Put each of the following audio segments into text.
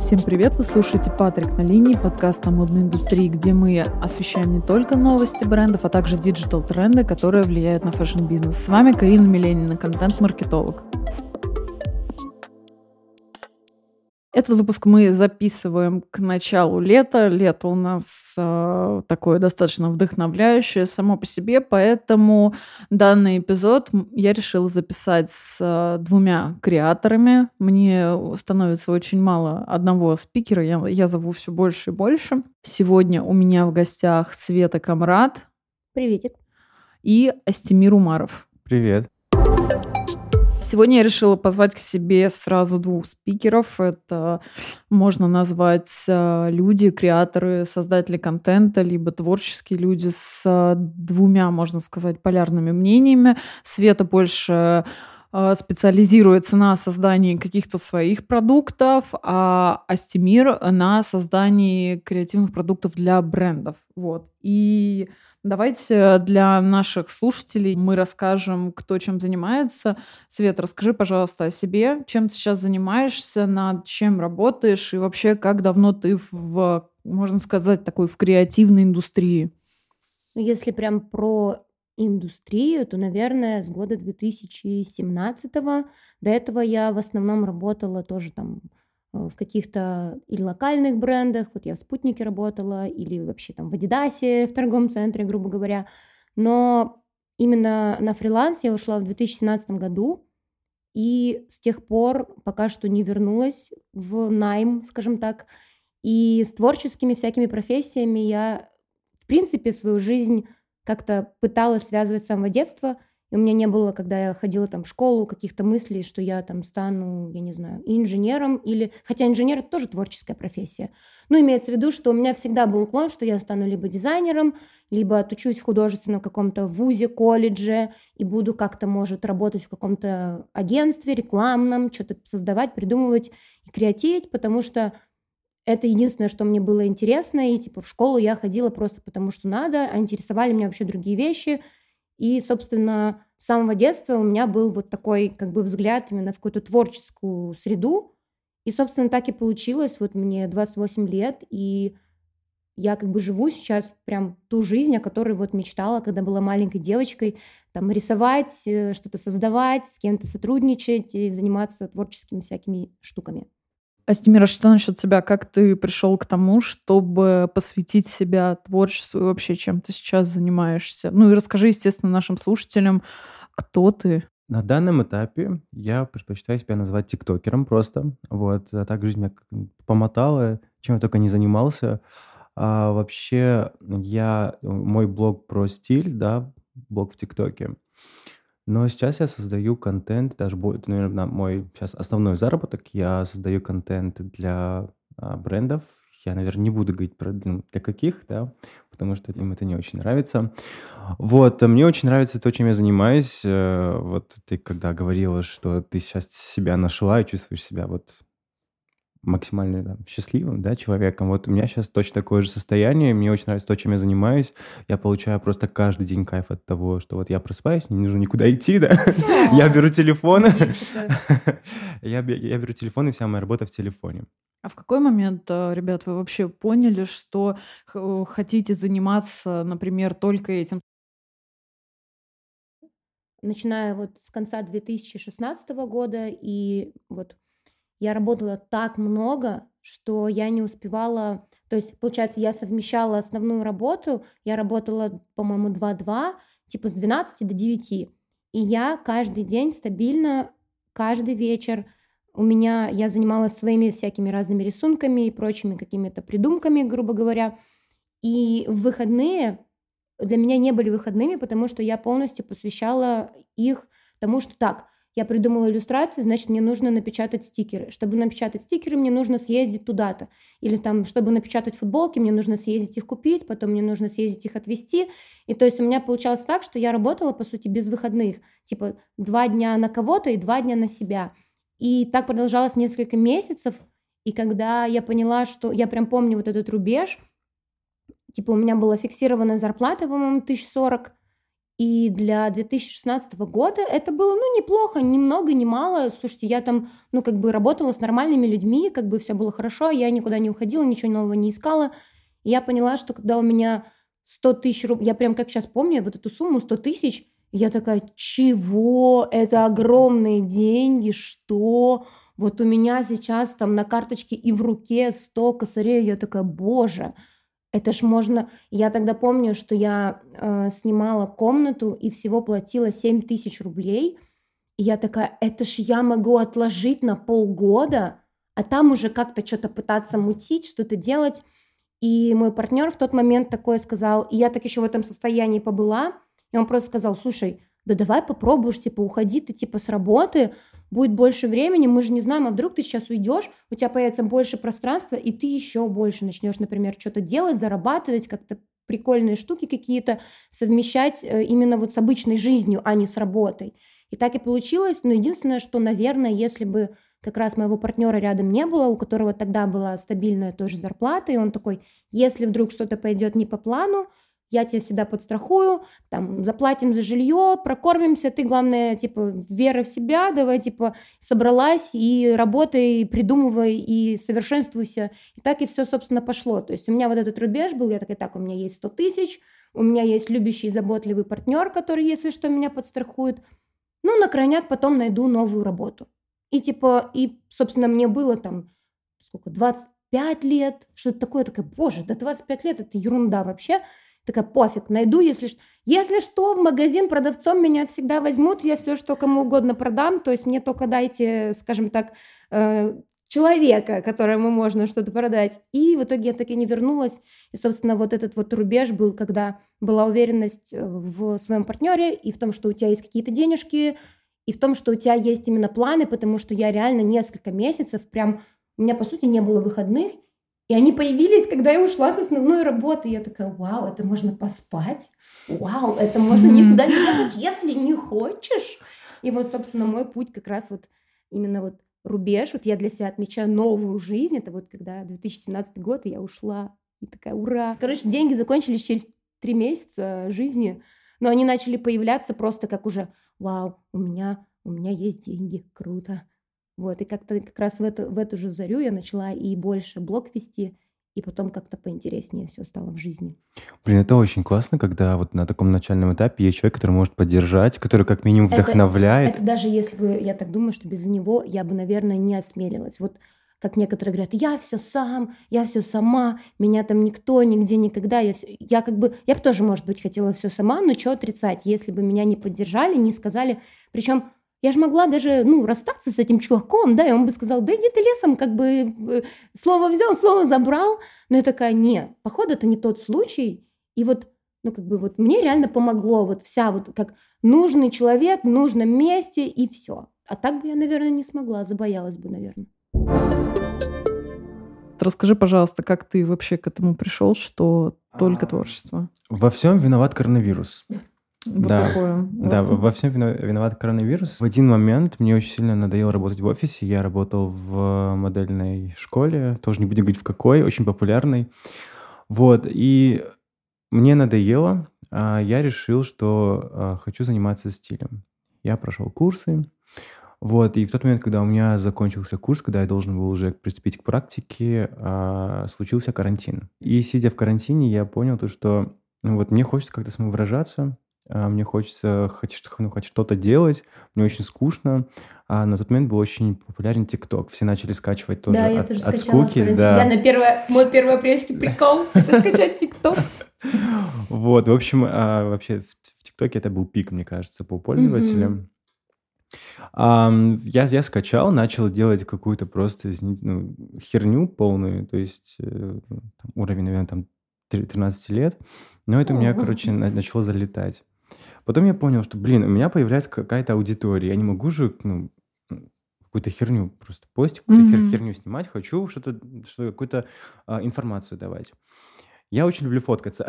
Всем привет! Вы слушаете «Патрик на линии», подкаст о модной индустрии, где мы освещаем не только новости брендов, а также диджитал-тренды, которые влияют на фэшн-бизнес. С вами Карина Миленина, контент-маркетолог. Этот выпуск мы записываем к началу лета. Лето у нас э, такое достаточно вдохновляющее само по себе, поэтому данный эпизод я решила записать с э, двумя креаторами. Мне становится очень мало одного спикера, я, я зову все больше и больше. Сегодня у меня в гостях Света Камрад. Приветик. И Астемир Умаров. Привет. Сегодня я решила позвать к себе сразу двух спикеров. Это можно назвать э, люди, креаторы, создатели контента, либо творческие люди с э, двумя, можно сказать, полярными мнениями. Света больше э, специализируется на создании каких-то своих продуктов, а Астемир на создании креативных продуктов для брендов. Вот. И Давайте для наших слушателей мы расскажем, кто чем занимается. Свет, расскажи, пожалуйста, о себе. Чем ты сейчас занимаешься, над чем работаешь и вообще как давно ты в, можно сказать, такой в креативной индустрии? Ну, если прям про индустрию, то, наверное, с года 2017 -го. До этого я в основном работала тоже там в каких-то или локальных брендах, вот я в «Спутнике» работала, или вообще там в «Адидасе», в торговом центре, грубо говоря. Но именно на фриланс я ушла в 2017 году, и с тех пор пока что не вернулась в найм, скажем так. И с творческими всякими профессиями я, в принципе, свою жизнь как-то пыталась связывать с самого детства – и у меня не было, когда я ходила там в школу, каких-то мыслей, что я там стану, я не знаю, инженером или... Хотя инженер — это тоже творческая профессия. Ну, имеется в виду, что у меня всегда был уклон, что я стану либо дизайнером, либо отучусь в художественном каком-то вузе, колледже и буду как-то, может, работать в каком-то агентстве рекламном, что-то создавать, придумывать и креативить, потому что это единственное, что мне было интересно, и типа в школу я ходила просто потому, что надо, а интересовали меня вообще другие вещи — и, собственно, с самого детства у меня был вот такой как бы взгляд именно в какую-то творческую среду. И, собственно, так и получилось. Вот мне 28 лет, и я как бы живу сейчас прям ту жизнь, о которой вот мечтала, когда была маленькой девочкой, там рисовать, э, что-то создавать, с кем-то сотрудничать и заниматься творческими всякими штуками. Астемира, что насчет тебя? Как ты пришел к тому, чтобы посвятить себя творчеству и вообще чем ты сейчас занимаешься? Ну и расскажи, естественно, нашим слушателям, кто ты. На данном этапе я предпочитаю себя назвать тиктокером просто. Вот, а так жизнь меня помотала, чем я только не занимался. А вообще, я, мой блог про стиль, да, блог в ТикТоке. Но сейчас я создаю контент, даже будет, наверное, мой сейчас основной заработок. Я создаю контент для а, брендов. Я, наверное, не буду говорить про для каких, да, потому что им это не очень нравится. Вот, а мне очень нравится то, чем я занимаюсь. Э, вот ты когда говорила, что ты сейчас себя нашла и чувствуешь себя вот максимально там, счастливым да, человеком. Вот у меня сейчас точно такое же состояние. Мне очень нравится то, чем я занимаюсь. Я получаю просто каждый день кайф от того, что вот я просыпаюсь, мне не нужно никуда идти, да. Я беру телефон. Я беру телефон, и вся моя работа в телефоне. А в какой момент, э, ребят, вы вообще поняли, что хотите заниматься, например, только этим? Начиная вот с конца 2016 года и вот я работала так много, что я не успевала... То есть, получается, я совмещала основную работу, я работала, по-моему, 2-2, типа с 12 до 9. И я каждый день стабильно, каждый вечер у меня, я занималась своими всякими разными рисунками и прочими какими-то придумками, грубо говоря. И в выходные для меня не были выходными, потому что я полностью посвящала их тому, что так, я придумала иллюстрации, значит, мне нужно напечатать стикеры. Чтобы напечатать стикеры, мне нужно съездить туда-то. Или там, чтобы напечатать футболки, мне нужно съездить их купить, потом мне нужно съездить их отвезти. И то есть у меня получалось так, что я работала, по сути, без выходных. Типа два дня на кого-то и два дня на себя. И так продолжалось несколько месяцев. И когда я поняла, что... Я прям помню вот этот рубеж. Типа у меня была фиксированная зарплата, по-моему, 1040. И для 2016 года это было, ну, неплохо, ни много, ни мало. Слушайте, я там, ну, как бы работала с нормальными людьми, как бы все было хорошо, я никуда не уходила, ничего нового не искала. И я поняла, что когда у меня 100 тысяч рублей, я прям как сейчас помню вот эту сумму 100 тысяч, я такая, чего? Это огромные деньги, что? Вот у меня сейчас там на карточке и в руке 100 косарей, я такая, боже, это ж можно... Я тогда помню, что я э, снимала комнату и всего платила 7 тысяч рублей. И я такая, это ж я могу отложить на полгода, а там уже как-то что-то пытаться мутить, что-то делать. И мой партнер в тот момент такое сказал, и я так еще в этом состоянии побыла, и он просто сказал, слушай, да давай попробуешь, типа, уходи ты, типа, с работы, будет больше времени, мы же не знаем, а вдруг ты сейчас уйдешь, у тебя появится больше пространства, и ты еще больше начнешь, например, что-то делать, зарабатывать, как-то прикольные штуки какие-то совмещать э, именно вот с обычной жизнью, а не с работой. И так и получилось. Но единственное, что, наверное, если бы как раз моего партнера рядом не было, у которого тогда была стабильная тоже зарплата, и он такой, если вдруг что-то пойдет не по плану, я тебя всегда подстрахую, там, заплатим за жилье, прокормимся, ты, главное, типа, вера в себя, давай, типа, собралась и работай, придумывай и совершенствуйся. И так и все, собственно, пошло. То есть у меня вот этот рубеж был, я такая, так, у меня есть 100 тысяч, у меня есть любящий и заботливый партнер, который, если что, меня подстрахует. Ну, на крайняк потом найду новую работу. И, типа, и, собственно, мне было там, сколько, 25 лет, что-то такое, такое, боже, да 25 лет, это ерунда вообще. Такая, пофиг, найду, если что. Если что, в магазин продавцом меня всегда возьмут, я все, что кому угодно продам, то есть мне только дайте, скажем так, э, человека, которому можно что-то продать. И в итоге я так и не вернулась. И, собственно, вот этот вот рубеж был, когда была уверенность э, в своем партнере и в том, что у тебя есть какие-то денежки, и в том, что у тебя есть именно планы, потому что я реально несколько месяцев прям... У меня, по сути, не было выходных, и они появились, когда я ушла с основной работы. Я такая, вау, это можно поспать. Вау, это можно никуда не ехать, если не хочешь. И вот, собственно, мой путь как раз вот именно вот рубеж. Вот я для себя отмечаю новую жизнь. Это вот когда 2017 год, и я ушла. И такая, ура. Короче, деньги закончились через три месяца жизни. Но они начали появляться просто как уже, вау, у меня, у меня есть деньги, круто. Вот, и как-то как раз в эту, в эту же зарю я начала и больше блог вести, и потом как-то поинтереснее все стало в жизни. Блин, это очень классно, когда вот на таком начальном этапе есть человек, который может поддержать, который как минимум вдохновляет. Это, это даже если бы, я так думаю, что без него я бы, наверное, не осмелилась. Вот как некоторые говорят, я все сам, я все сама, меня там никто, нигде, никогда, я, все... я как бы, я бы тоже, может быть, хотела все сама, но что отрицать, если бы меня не поддержали, не сказали, причем я же могла даже, ну, расстаться с этим чуваком, да, и он бы сказал, да иди ты лесом, как бы э, слово взял, слово забрал. Но я такая, не, походу это не тот случай. И вот, ну, как бы вот мне реально помогло вот вся вот как нужный человек в нужном месте и все. А так бы я, наверное, не смогла, забоялась бы, наверное. Расскажи, пожалуйста, как ты вообще к этому пришел, что только творчество? Во всем виноват коронавирус. Вот да, такое. Да, вот. во всем виноват коронавирус. В один момент мне очень сильно надоело работать в офисе. Я работал в модельной школе, тоже не будем говорить в какой, очень популярной. Вот, и мне надоело. А я решил, что а, хочу заниматься стилем. Я прошел курсы. Вот, и в тот момент, когда у меня закончился курс, когда я должен был уже приступить к практике, а, случился карантин. И сидя в карантине, я понял то, что ну, вот мне хочется как-то самовыражаться, мне хочется хоть, ну, хоть что-то делать, мне очень скучно. А на тот момент был очень популярен ТикТок. Все начали скачивать тоже да, от, я тоже от скуки. Да. Я на первое, мой первый апрельский прикол — это скачать ТикТок. Вот, в общем, а, вообще в ТикТоке это был пик, мне кажется, по пользователям. Um, я, я скачал, начал делать какую-то просто ну, херню полную, то есть э, там, уровень, наверное, там 13 лет, но это у меня, короче, начало залетать. Потом я понял, что, блин, у меня появляется какая-то аудитория. Я не могу же, ну, какую-то херню просто постить, какую-то хер- херню снимать. Хочу что-то, что, какую-то а, информацию давать. Я очень люблю фоткаться.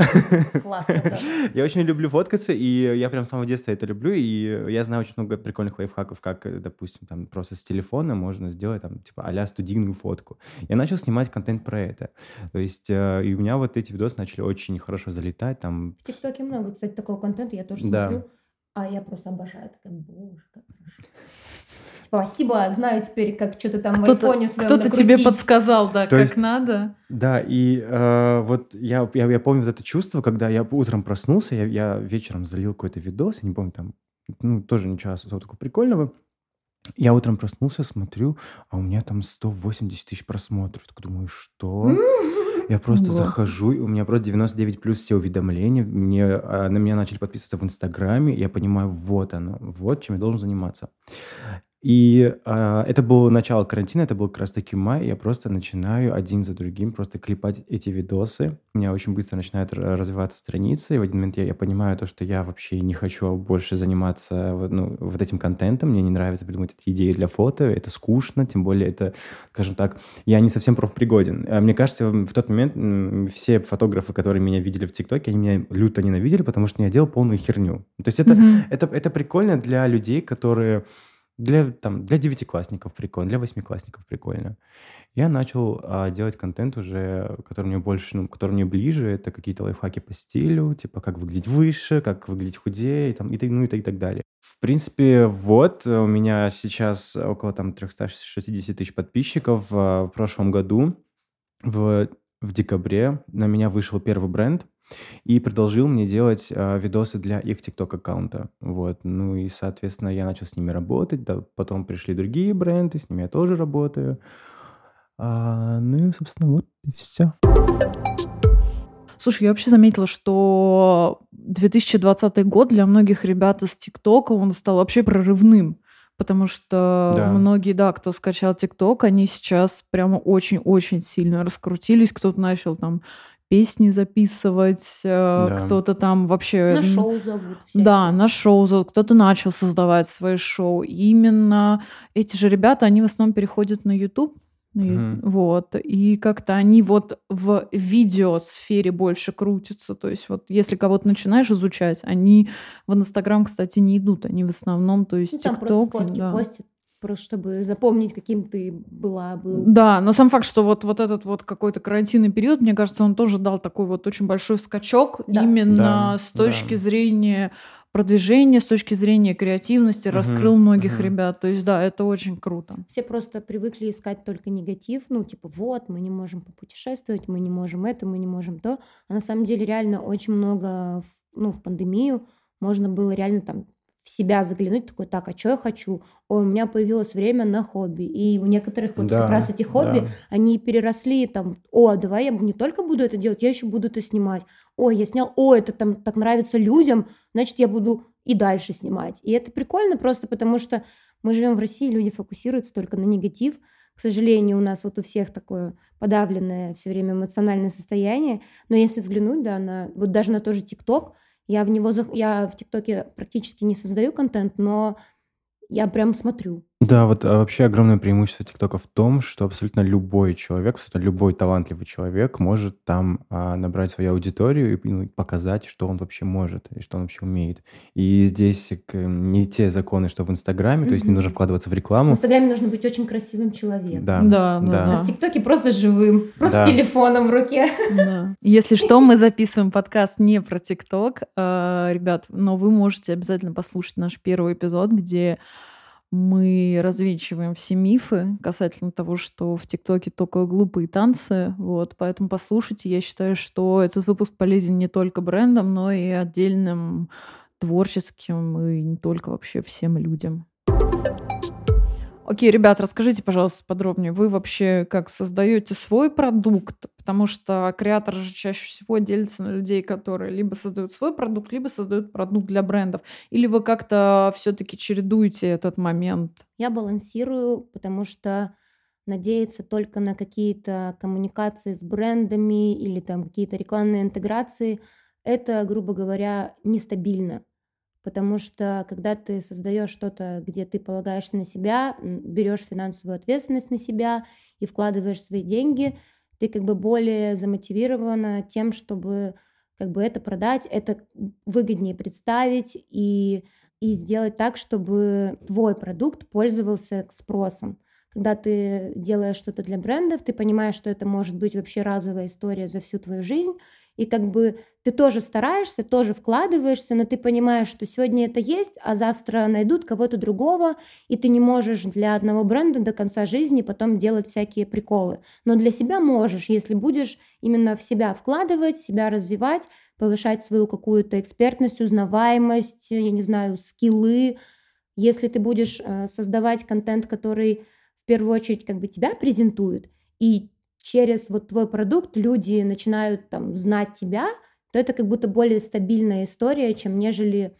Класс, это. Я очень люблю фоткаться, и я прям с самого детства это люблю, и я знаю очень много прикольных лайфхаков, как, допустим, там просто с телефона можно сделать там типа а-ля студийную фотку. Я начал снимать контент про это. То есть, э, и у меня вот эти видосы начали очень хорошо залетать, там... В ТикТоке много, кстати, такого контента, я тоже Да. смотрю. А я просто обожаю, это как, боже, как хорошо. Спасибо, знаю теперь, как что-то там в Кто-то, айфоне своем кто-то тебе подсказал, да, То как есть- надо. Да, и э, вот я, я, я помню вот это чувство, когда я утром проснулся, я, я вечером залил какой-то видос, я не помню, там, ну, тоже ничего особо такого прикольного. Я утром проснулся, смотрю, а у меня там 180 тысяч просмотров. Так думаю, что? Я просто Ого. захожу, и у меня просто 99 плюс все уведомления. Мне, а, на меня начали подписываться в Инстаграме. Я понимаю, вот оно, вот чем я должен заниматься. И а, это было начало карантина, это был как раз таки май. Я просто начинаю один за другим просто клепать эти видосы. У меня очень быстро начинают развиваться страницы. И в один момент я, я понимаю то, что я вообще не хочу больше заниматься ну, вот этим контентом. Мне не нравится придумать эти идеи для фото. Это скучно, тем более это, скажем так, я не совсем профпригоден. А Мне кажется, в тот момент все фотографы, которые меня видели в ТикТоке, они меня люто ненавидели, потому что я делал полную херню. То есть это, Мгм. это, это прикольно для людей, которые... Для, там, для девятиклассников прикольно, для восьмиклассников прикольно. Я начал а, делать контент уже, который мне больше, ну, который мне ближе. Это какие-то лайфхаки по стилю, типа как выглядеть выше, как выглядеть худее, и, там, и, ну, и, так- и так далее. В принципе, вот э, у меня сейчас около там 360 тысяч подписчиков. А, В прошлом году, в, в декабре, на меня вышел первый бренд, и предложил мне делать а, видосы для их TikTok аккаунта. Вот. Ну и, соответственно, я начал с ними работать. Да, потом пришли другие бренды, с ними я тоже работаю. А, ну и, собственно, вот и все. Слушай, я вообще заметила, что 2020 год для многих ребят из ТикТока, он стал вообще прорывным. Потому что Да. многие, да, кто скачал ТикТок, они сейчас прямо очень-очень сильно раскрутились. Кто-то начал там песни записывать, э, Да. кто-то там вообще... На шоу зовут. всякие. Да, на шоу зовут, кто-то начал создавать свои шоу. И именно эти же ребята, они в основном переходят на YouTube. Мгм. Вот. И как-то они вот в видеосфере больше крутятся. То есть вот если кого-то начинаешь изучать, они в Инстаграм, кстати, не идут. Они в основном, то есть Ну, там просто фотки да. постят, просто чтобы запомнить, каким ты была, был. Да, но сам факт, что вот, вот этот вот какой-то карантинный период, мне кажется, он тоже дал такой вот очень большой скачок Да. именно Да, с точки да. зрения продвижения, с точки зрения креативности, Мгм, раскрыл многих мгм. ребят. То есть, да, это очень круто. Все просто привыкли искать только негатив, ну, типа, вот, мы не можем попутешествовать, мы не можем это, мы не можем то. А на самом деле реально очень много, в- ну, в пандемию можно было реально там в себя заглянуть, такой, так, а что я хочу? Ой, у меня появилось время на хобби. И у некоторых вот Да, как раз эти хобби, да. они переросли там, о, давай я не только буду это делать, я еще буду это снимать. Ой, я снял, о, это там так нравится людям, значит, я буду и дальше снимать. И это прикольно просто потому, что мы живем в России, люди фокусируются только на негатив. К сожалению, у нас вот у всех такое подавленное все время эмоциональное состояние. Но если взглянуть, да, на вот даже на тот же ТикТок, я в него я в ТикТоке практически не создаю контент, но я прям смотрю. Да, вот а, вообще огромное преимущество ТикТока в том, что абсолютно любой человек, абсолютно любой талантливый человек может там а, набрать свою аудиторию и ну, показать, что он вообще может и что он вообще умеет. И здесь к- не те законы, что в Инстаграме, то есть не Мгм. нужно вкладываться в В рекламу. Инстаграме нужно быть очень красивым человеком. Да, Да, да, А да. в ТикТоке просто живым, просто Да. с телефоном в руке. Да. Если что, мы записываем подкаст не про ТикТок. А, Ребят, но вы можете обязательно послушать наш первый эпизод, где мы развенчиваем все мифы касательно того, что в ТикТоке только глупые танцы. Вот, поэтому послушайте. Я считаю, что этот выпуск полезен не только брендам, но и отдельным творческим и не только вообще всем людям. Окей, ребят, расскажите, пожалуйста, подробнее. Вы вообще как создаете свой продукт? Потому что креаторы же чаще всего делятся на людей, которые либо создают свой продукт, либо создают продукт для брендов. Или вы как-то все-таки чередуете этот момент? Я балансирую, потому что надеяться только на какие-то коммуникации с брендами или там какие-то рекламные интеграции, это, грубо говоря, нестабильно. Потому что когда ты создаешь что-то, где ты полагаешься на себя, берешь финансовую ответственность на себя и вкладываешь свои деньги, ты как бы более замотивирована тем, чтобы как бы это продать, это выгоднее представить и, и сделать так, чтобы твой продукт пользовался спросом. Когда ты делаешь что-то для брендов, ты понимаешь, что это может быть вообще разовая история за всю твою жизнь, и как бы ты тоже стараешься, тоже вкладываешься, но ты понимаешь, что сегодня это есть, а завтра найдут кого-то другого, и ты не можешь для одного бренда до конца жизни потом делать всякие приколы. Но для себя можешь, если будешь именно в себя вкладывать, себя развивать, повышать свою какую-то экспертность, узнаваемость, я не знаю, скиллы. Если ты будешь э, создавать контент, который в первую очередь как бы тебя презентует, и через вот твой продукт люди начинают там знать тебя, то это как будто более стабильная история, чем нежели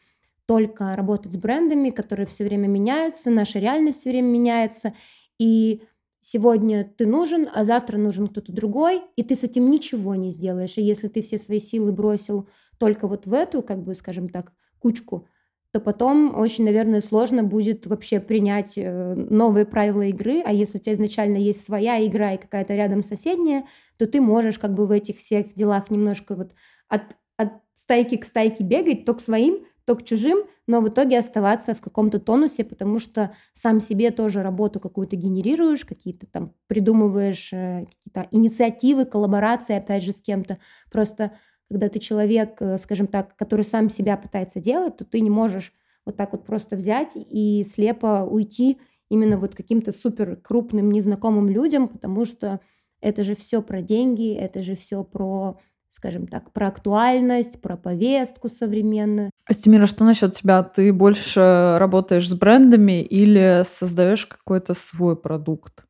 только работать с брендами, которые все время меняются, наша реальность все время меняется, и сегодня ты нужен, а завтра нужен кто-то другой, и ты с этим ничего не сделаешь. И если ты все свои силы бросил только вот в эту, как бы, скажем так, кучку, то потом очень, наверное, сложно будет вообще принять э, новые правила игры, а если у тебя изначально есть своя игра и какая-то рядом соседняя, то ты можешь как бы в этих всех делах немножко вот от, от стайки к стайке бегать, то к своим, то к чужим, но в итоге оставаться в каком-то тонусе, потому что сам себе тоже работу какую-то генерируешь, какие-то там придумываешь э, какие-то инициативы, коллаборации, опять же, с кем-то. Просто когда ты человек, э, скажем так, который сам себя пытается делать, то ты не можешь вот так вот просто взять и слепо уйти именно вот каким-то супер крупным незнакомым людям, потому что это же все про деньги, это же все про скажем так, про актуальность, про повестку современную. Астемира, что насчет тебя? Ты больше работаешь с брендами или создаешь какой-то свой продукт?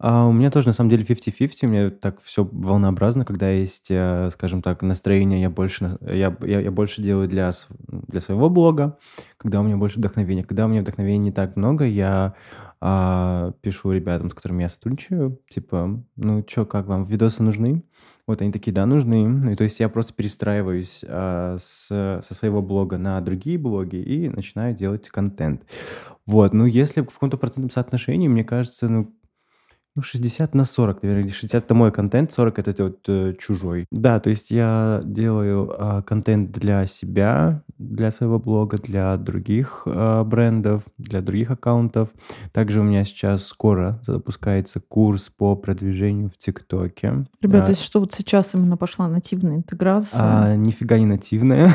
А у меня тоже на самом деле 50-50, у меня так все волнообразно, когда есть, э, скажем так, настроение, я больше, я, я, я больше делаю для, для своего блога, когда у меня больше вдохновения. Когда у меня вдохновения не так много, я а, пишу ребятам, с которыми я сотрудничаю, типа, ну что, как вам, видосы нужны? Вот они такие, да, нужны. Ну, и то есть я просто перестраиваюсь а, с, со своего блога на другие блоги и начинаю делать контент. Вот, ну если в каком-то процентном соотношении, мне кажется, ну, ну, 60 на 40, наверное. 60 это мой контент, 40 это вот э, чужой. Да, то есть я делаю э, контент для себя, для своего блога, для других э, брендов, для других аккаунтов. Также у меня сейчас скоро запускается курс по продвижению в ТикТоке. Ребята, а, если что, вот сейчас именно пошла нативная интеграция. А, нифига не нативная.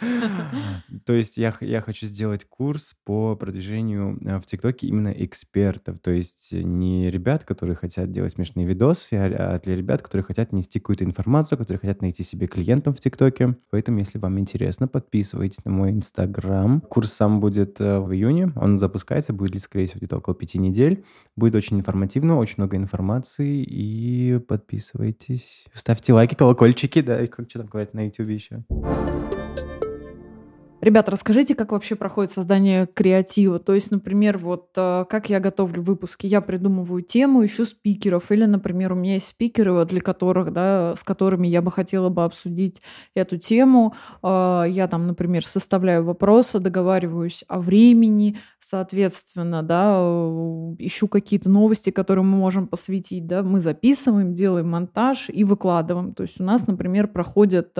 То есть я, я хочу сделать курс по продвижению э, в ТикТоке именно экспертов. То есть не ребят, которые хотят делать смешные видосы, а, а для ребят, которые хотят нести какую-то информацию, которые хотят найти себе клиентов в ТикТоке. Поэтому, если вам интересно, подписывайтесь на мой Инстаграм. Курс сам будет э, в июне. Он запускается, будет, скорее всего, где-то около пяти недель. Будет очень информативно, очень много информации. И подписывайтесь. Ставьте лайки, колокольчики, да, и как что там говорят на YouTube еще. Ребята, расскажите, как вообще проходит создание креатива. То есть, например, вот э, как я готовлю выпуски. Я придумываю тему, ищу спикеров. Или, например, у меня есть спикеры, для которых, да, с которыми я бы хотела бы обсудить эту тему. Э, я там, например, составляю вопросы, договариваюсь о времени, соответственно, да, э, ищу какие-то новости, которые мы можем посвятить, да, мы записываем, делаем монтаж и выкладываем. То есть у нас, например, проходит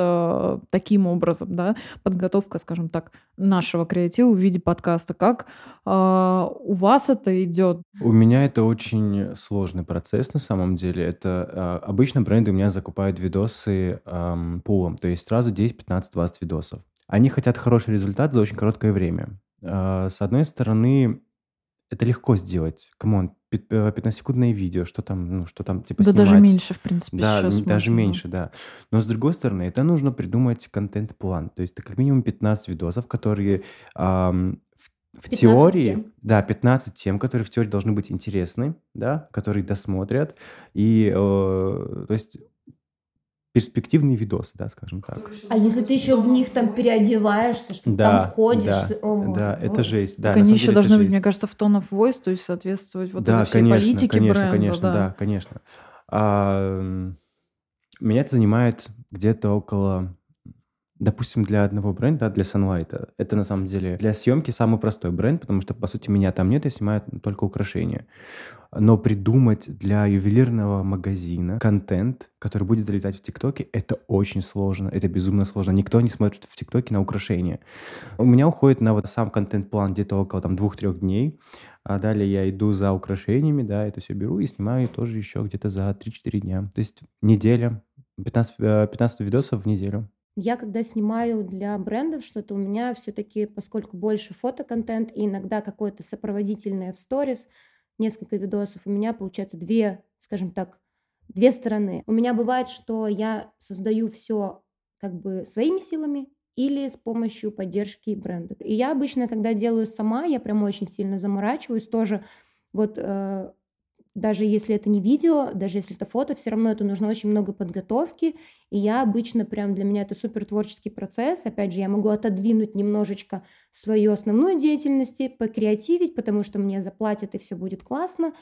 таким образом, да, подготовка, скажем так, нашего креатива в виде подкаста. Как э, у вас это идет? У меня это очень сложный процесс на самом деле. Это э, обычно бренды у меня закупают видосы э, пулом, то есть сразу 10, 15, 20 видосов. Они хотят хороший результат за очень короткое время. Э, с одной стороны, это легко сделать. Come on, 15-секундное видео, что там, ну, что там, типа, Да снимать. даже меньше, в принципе, Да, сейчас даже можно. меньше, да. Но с другой стороны, это нужно придумать контент-план. То есть это как минимум 15 видосов, которые ам, в, в теории, тем. да, 15 тем, которые в теории должны быть интересны, да, которые досмотрят. И, э, то есть перспективные видосы, да, скажем так. А если ты еще в них там переодеваешься, что ты Да, там ходишь, да, ты- о, боже, да, это вот. жесть, да, так они еще деле это должны быть, жесть. мне кажется, в tone of voice, то есть соответствовать вот Да, этой всей конечно, политике конечно, бренда. конечно, да, конечно. А, меня это занимает где-то около допустим, для одного бренда, для Sunlight, это на самом деле для съемки самый простой бренд, потому что, по сути, меня там нет, я снимаю только украшения. Но придумать для ювелирного магазина контент, который будет залетать в ТикТоке, это очень сложно, это безумно сложно. Никто не смотрит в ТикТоке на украшения. У меня уходит на вот сам контент-план где-то около там двух-трех дней, а далее я иду за украшениями, да, это все беру и снимаю тоже еще где-то за 3-4 дня. То есть неделя, 15, 15 э, видосов в неделю. Я когда снимаю для брендов что-то, у меня все-таки, поскольку больше фотоконтент и иногда какое-то сопроводительное в сторис, несколько видосов, у меня получается две, скажем так, две стороны. У меня бывает, что я создаю все как бы своими силами или с помощью поддержки бренда. И я обычно, когда делаю сама, я прям очень сильно заморачиваюсь тоже. Вот э, даже если это не видео, даже если это фото, все равно это нужно очень много подготовки. И я обычно прям для меня это супер творческий процесс. Опять же, я могу отодвинуть немножечко свою основную деятельность, покреативить, потому что мне заплатят и все будет классно.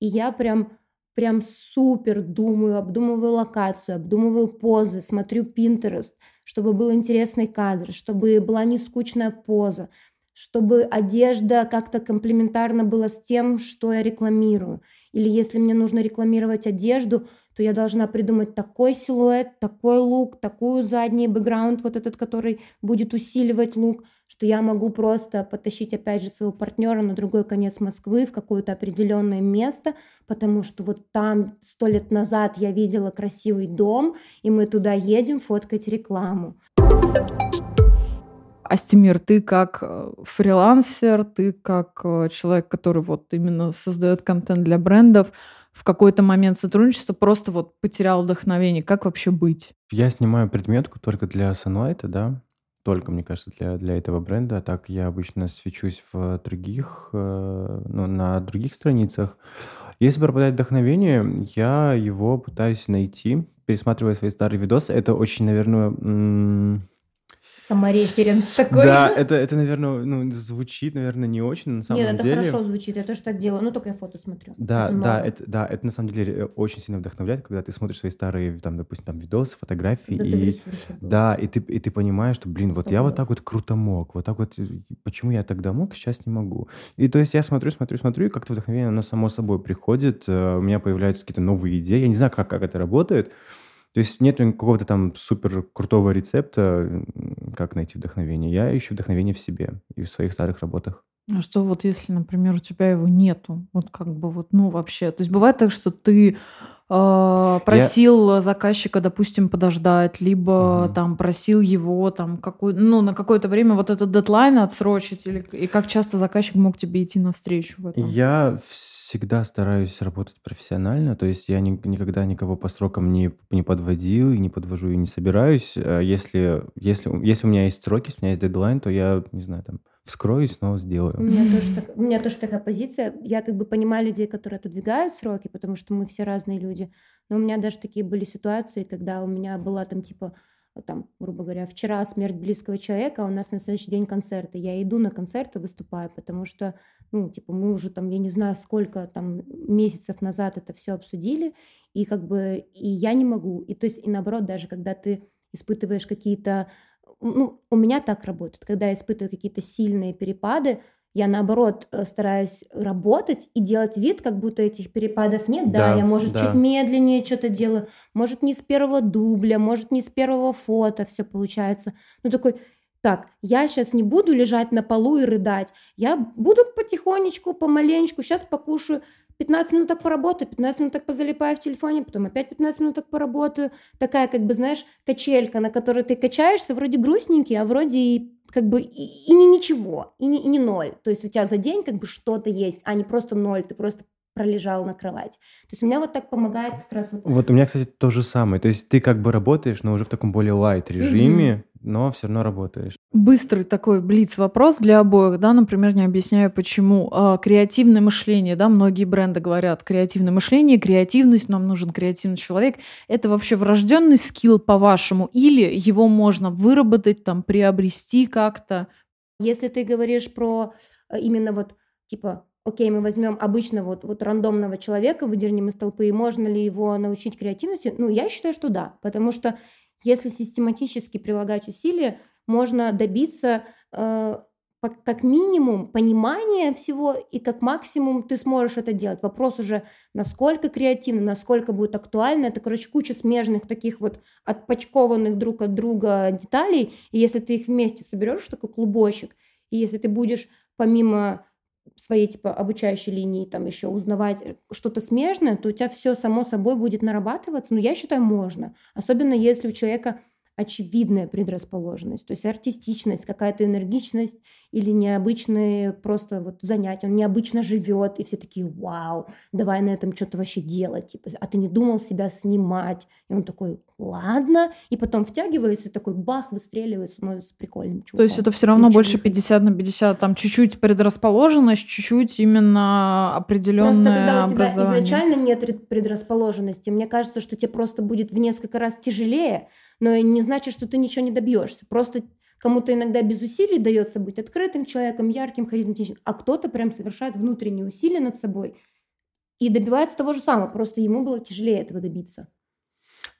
И я прям прям супер думаю, обдумываю локацию, обдумываю позы, смотрю Pinterest, чтобы был интересный кадр, чтобы была не скучная поза, чтобы одежда как-то комплементарно была с тем, что я рекламирую. Или если мне нужно рекламировать одежду, то я должна придумать такой силуэт, такой лук, такую задний бэкграунд, вот этот, который будет усиливать лук, что я могу просто потащить опять же своего партнера на другой конец Москвы в какое-то определенное место, потому что вот там сто лет назад я видела красивый дом, и мы туда едем фоткать рекламу. Астемир, ты как э, фрилансер, ты как э, человек, который вот именно создает контент для брендов, в какой-то момент сотрудничества просто вот потерял вдохновение. Как вообще быть? Я снимаю предметку только для Sunlight, да, только, мне кажется, для, для этого бренда. А так я обычно свечусь в других, э, ну, на других страницах. Если пропадает вдохновение, я его пытаюсь найти, пересматривая свои старые видосы. Это очень, наверное, самореференс такой. Да, это, это наверное, ну, звучит, наверное, не очень, на самом Нет, это деле. хорошо звучит, я тоже так делаю, ну, только я фото смотрю. Да, это да, это, да, это на самом деле э, очень сильно вдохновляет, когда ты смотришь свои старые, там, допустим, там, видосы, фотографии, да, и, да, и ты, и ты понимаешь, что, блин, вот я вот так вот круто мог, вот так вот, э, почему я тогда мог, сейчас не могу. И то есть я смотрю, смотрю, смотрю, и как-то вдохновение, оно само собой приходит, э, у меня появляются какие-то новые идеи, я не знаю, как, как это работает, то есть нет какого-то там супер крутого рецепта, как найти вдохновение. Я ищу вдохновение в себе и в своих старых работах. А что вот если, например, у тебя его нету? Вот как бы вот, ну вообще. То есть бывает так, что ты э, просил Я... заказчика, допустим, подождать, либо угу. там просил его там какой, ну на какое-то время вот этот дедлайн отсрочить, или и как часто заказчик мог тебе идти навстречу в этом? Я всегда стараюсь работать профессионально, то есть я ни, никогда никого по срокам не, не подводил, и не подвожу, и не собираюсь. А если, если, если у меня есть сроки, если у меня есть дедлайн, то я, не знаю, там, вскроюсь, снова сделаю. У меня, тоже так, у меня тоже такая позиция. Я как бы понимаю людей, которые отодвигают сроки, потому что мы все разные люди. Но у меня даже такие были ситуации, когда у меня была там типа там, грубо говоря, вчера смерть близкого человека, а у нас на следующий день концерты. Я иду на концерты, выступаю, потому что, ну, типа, мы уже там, я не знаю, сколько там месяцев назад это все обсудили, и как бы, и я не могу. И то есть, и наоборот, даже когда ты испытываешь какие-то ну, у меня так работает, когда я испытываю какие-то сильные перепады, я наоборот э, стараюсь работать и делать вид, как будто этих перепадов нет. Да, да я, может, да. чуть медленнее что-то делаю, может, не с первого дубля, может, не с первого фото все получается. Ну, такой, так, я сейчас не буду лежать на полу и рыдать, я буду потихонечку, помаленечку, сейчас покушаю 15 минут так поработаю, 15 минут так позалипаю в телефоне, потом опять 15 минут так поработаю. Такая, как бы, знаешь, качелька, на которой ты качаешься, вроде грустненький, а вроде и как бы и, и не ничего, и не, и не ноль. То есть у тебя за день как бы что-то есть, а не просто ноль, ты просто пролежал на кровать. То есть у меня вот так помогает как раз вот... Вот у меня, кстати, то же самое. То есть ты как бы работаешь, но уже в таком более лайт режиме, mm-hmm. Но все равно работаешь. Быстрый такой блиц-вопрос для обоих, да, например, не объясняю, почему. А, креативное мышление, да, многие бренды говорят, креативное мышление, креативность, нам нужен креативный человек. Это вообще врожденный скилл, по-вашему, или его можно выработать, там, приобрести как-то? Если ты говоришь про э, именно вот, типа, окей, мы возьмем обычного вот, вот рандомного человека, выдернем из толпы, и можно ли его научить креативности? Ну, я считаю, что да, потому что если систематически прилагать усилия, можно добиться э, как минимум понимания всего, и как максимум ты сможешь это делать. Вопрос уже, насколько креативно, насколько будет актуально. Это, короче, куча смежных таких вот отпочкованных друг от друга деталей. И если ты их вместе соберешь такой клубочек, и если ты будешь помимо своей типа обучающей линии там еще узнавать э, что-то смежное, то у тебя все само собой будет нарабатываться. Но я считаю, можно. Особенно если у человека очевидная предрасположенность, то есть артистичность, какая-то энергичность или необычные просто вот занятия. Он необычно живет, и все такие, вау, давай на этом что-то вообще делать. Типа, а ты не думал себя снимать? И он такой, ладно. И потом втягивается, и такой бах, выстреливает, становится прикольным чуваком. То есть это все равно больше 50 на 50, там чуть-чуть предрасположенность, чуть-чуть именно определенное Просто когда у тебя изначально нет предрасположенности, мне кажется, что тебе просто будет в несколько раз тяжелее, но не значит, что ты ничего не добьешься. Просто кому-то иногда без усилий дается быть открытым человеком, ярким, харизматичным, а кто-то прям совершает внутренние усилия над собой и добивается того же самого, просто ему было тяжелее этого добиться.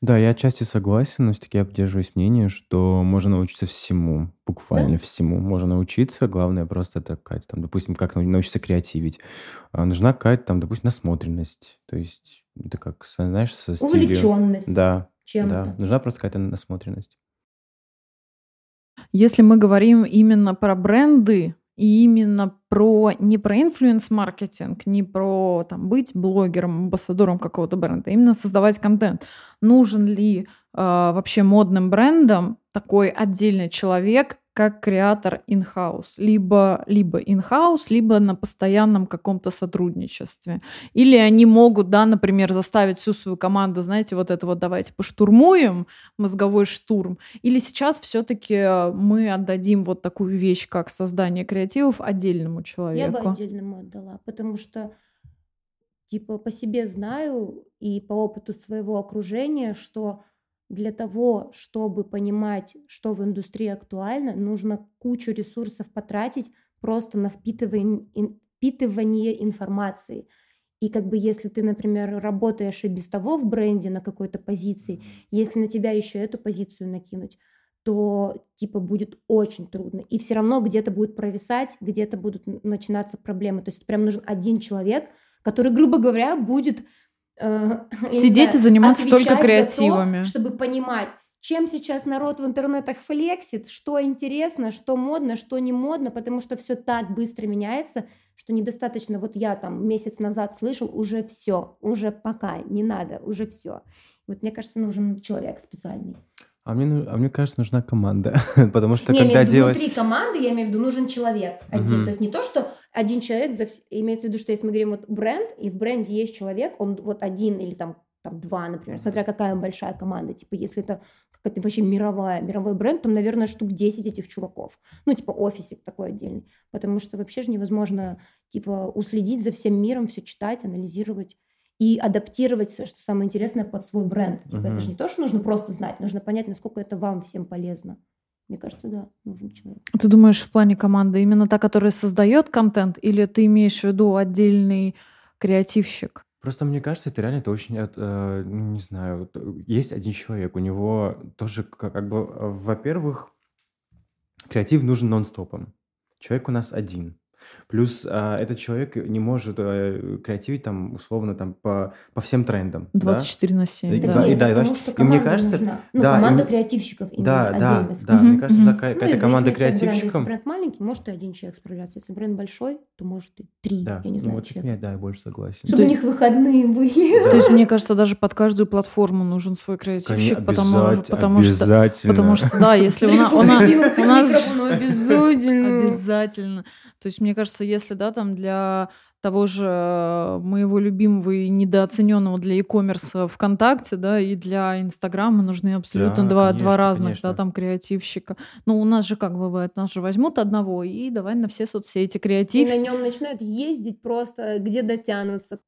Да, я отчасти согласен, но все-таки я поддерживаюсь мнение, что можно научиться всему, буквально да? всему. Можно научиться, главное просто это какая-то там, допустим, как научиться креативить. А нужна какая-то там, допустим, насмотренность. То есть это как, знаешь, со стилем. Увлеченность. Да, чем-то. Да, нужна просто какая-то насмотренность. Если мы говорим именно про бренды, и именно про не про инфлюенс-маркетинг, не про там, быть блогером, амбассадором какого-то бренда, а именно создавать контент. Нужен ли э, вообще модным брендам такой отдельный человек, как креатор in-house, либо, либо in-house, либо на постоянном каком-то сотрудничестве. Или они могут, да, например, заставить всю свою команду, знаете, вот это вот давайте поштурмуем, мозговой штурм. Или сейчас все-таки мы отдадим вот такую вещь, как создание креативов отдельному человеку. Я бы отдельному отдала, потому что типа по себе знаю и по опыту своего окружения, что для того, чтобы понимать, что в индустрии актуально, нужно кучу ресурсов потратить просто на впитывание, впитывание информации. И как бы если ты, например, работаешь и без того в бренде на какой-то позиции, если на тебя еще эту позицию накинуть, то типа будет очень трудно. И все равно где-то будет провисать, где-то будут начинаться проблемы. То есть прям нужен один человек, который, грубо говоря, будет Сидеть и заниматься только креативами. То, чтобы понимать, чем сейчас народ в интернетах флексит, что интересно, что модно, что не модно, потому что все так быстро меняется, что недостаточно, вот я там месяц назад слышал, уже все, уже пока, не надо, уже все. Вот мне кажется, нужен человек специальный. А мне, а мне кажется, нужна команда, потому что не, когда я имею в виду, делать... внутри команды, я имею в виду, нужен человек один. Угу. То есть не то, что один человек, за... имеется в виду, что если мы говорим вот бренд, и в бренде есть человек, он вот один или там, там два, например, смотря какая большая команда. Типа, если это какая-то вообще мировая, мировой бренд, там, наверное, штук 10 этих чуваков. Ну, типа, офисик такой отдельный. Потому что вообще же невозможно, типа, уследить за всем миром, все читать, анализировать и адаптировать все, что самое интересное, под свой бренд. Типа, uh-huh. это же не то, что нужно просто знать, нужно понять, насколько это вам всем полезно. Мне кажется, да, нужен человек. Ты думаешь, в плане команды именно та, которая создает контент, или ты имеешь в виду отдельный креативщик? Просто мне кажется, это реально это очень, э, ну, не знаю, есть один человек, у него тоже как, как бы, э, во-первых, креатив нужен нон-стопом. Человек у нас один. Плюс а, этот человек не может а, креативить там условно там по, по всем трендам. 24 да? на 7. И, да, да, и, да, и, потому что и мне кажется, нужна. Ну, да, команда и, креативщиков именно да, отдельных. Да, да, мне кажется, какая- какая-то ну, команда креативщиков. Если бренд маленький, может и один человек справляться. Если бренд большой, то может и три, да. я не ну, знаю. Ну, вот меня, да, я больше согласен. Чтобы у них выходные были. То есть, мне кажется, даже под каждую платформу нужен свой креативщик, потому, потому что, потому что, да, если у нас, у нас, обязательно, обязательно. То есть, мне кажется, если, да, там для того же э, моего любимого и недооцененного для e-commerce ВКонтакте, да, и для Инстаграма нужны абсолютно да, два, конечно, два разных, конечно. да, там креативщика. Ну, у нас же как бывает, нас же возьмут одного и давай на все соцсети креатив. И на нем начинают ездить просто, где дотянутся.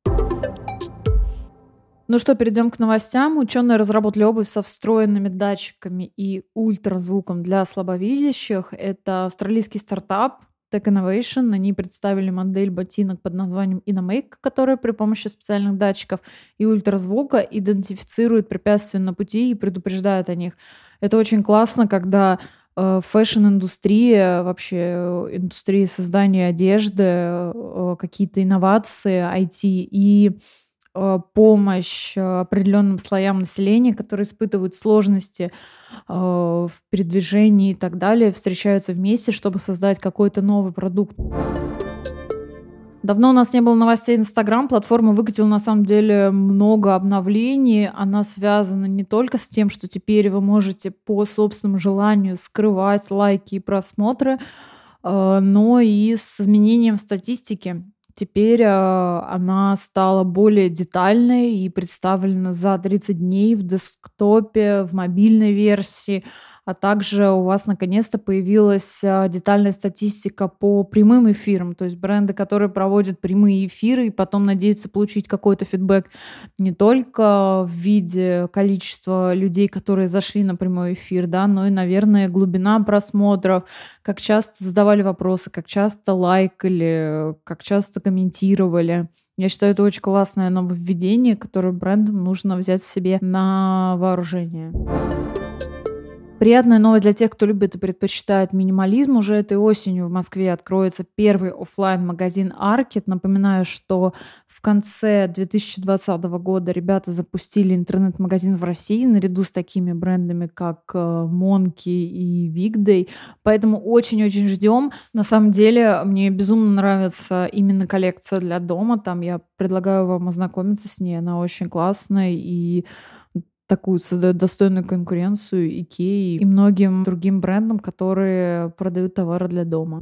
Ну что, перейдем к новостям. Ученые разработали обувь со встроенными датчиками и ультразвуком для слабовидящих. Это австралийский стартап, Tech Innovation. Они представили модель ботинок под названием InnoMake, которая при помощи специальных датчиков и ультразвука идентифицирует препятствия на пути и предупреждает о них. Это очень классно, когда э, фэшн-индустрия, вообще э, индустрия создания одежды, э, какие-то инновации, IT и помощь э, определенным слоям населения, которые испытывают сложности э, в передвижении и так далее, встречаются вместе, чтобы создать какой-то новый продукт. Давно у нас не было новостей Инстаграм. Платформа выкатила на самом деле много обновлений. Она связана не только с тем, что теперь вы можете по собственному желанию скрывать лайки и просмотры, но и с изменением статистики. Теперь э, она стала более детальной и представлена за 30 дней в десктопе, в мобильной версии а также у вас наконец-то появилась а, детальная статистика по прямым эфирам, то есть бренды, которые проводят прямые эфиры и потом надеются получить какой-то фидбэк не только в виде количества людей, которые зашли на прямой эфир, да, но и, наверное, глубина просмотров, как часто задавали вопросы, как часто лайкали, как часто комментировали. Я считаю, это очень классное нововведение, которое брендам нужно взять себе на вооружение. Приятная новость для тех, кто любит и предпочитает минимализм. Уже этой осенью в Москве откроется первый офлайн магазин Аркет. Напоминаю, что в конце 2020 года ребята запустили интернет-магазин в России наряду с такими брендами, как Монки э, и Вигдей. Поэтому очень-очень ждем. На самом деле, мне безумно нравится именно коллекция для дома. Там я предлагаю вам ознакомиться с ней. Она очень классная и такую создает достойную конкуренцию Икеи и многим другим брендам, которые продают товары для дома.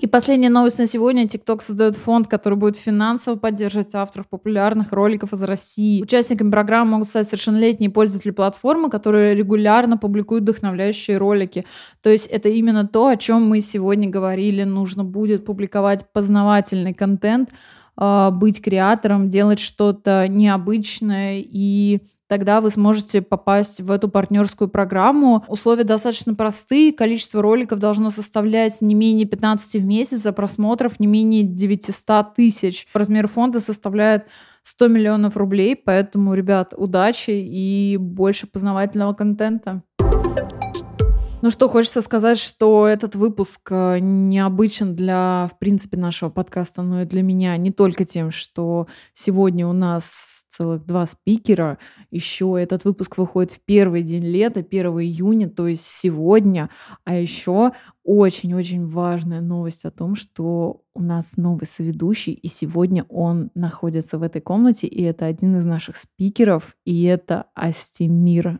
И последняя новость на сегодня. TikTok создает фонд, который будет финансово поддерживать авторов популярных роликов из России. Участниками программы могут стать совершеннолетние пользователи платформы, которые регулярно публикуют вдохновляющие ролики. То есть это именно то, о чем мы сегодня говорили. Нужно будет публиковать познавательный контент, быть креатором, делать что-то необычное и тогда вы сможете попасть в эту партнерскую программу. Условия достаточно простые, количество роликов должно составлять не менее 15 в месяц, а просмотров не менее 900 тысяч. Размер фонда составляет 100 миллионов рублей, поэтому, ребят, удачи и больше познавательного контента. Ну что, хочется сказать, что этот выпуск э, необычен для, в принципе, нашего подкаста, но и для меня не только тем, что сегодня у нас целых два спикера, еще этот выпуск выходит в первый день лета, 1 июня, то есть сегодня, а еще очень-очень важная новость о том, что у нас новый соведущий, и сегодня он находится в этой комнате, и это один из наших спикеров, и это Астемир.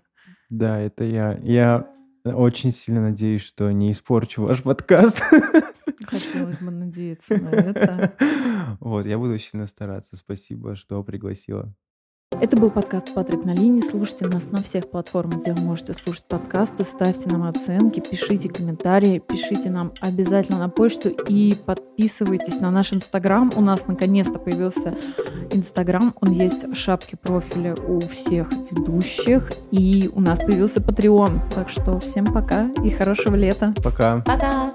Да, это я. Я очень сильно надеюсь, что не испорчу ваш подкаст. Хотелось бы надеяться на это. Вот, я буду сильно стараться. Спасибо, что пригласила. Это был подкаст «Патрик на линии». Слушайте нас на всех платформах, где вы можете слушать подкасты. Ставьте нам оценки, пишите комментарии, пишите нам обязательно на почту и подписывайтесь на наш Инстаграм. У нас наконец-то появился Инстаграм. Он есть в шапке профиля у всех ведущих. И у нас появился Patreon. Так что всем пока и хорошего лета. Пока. Пока.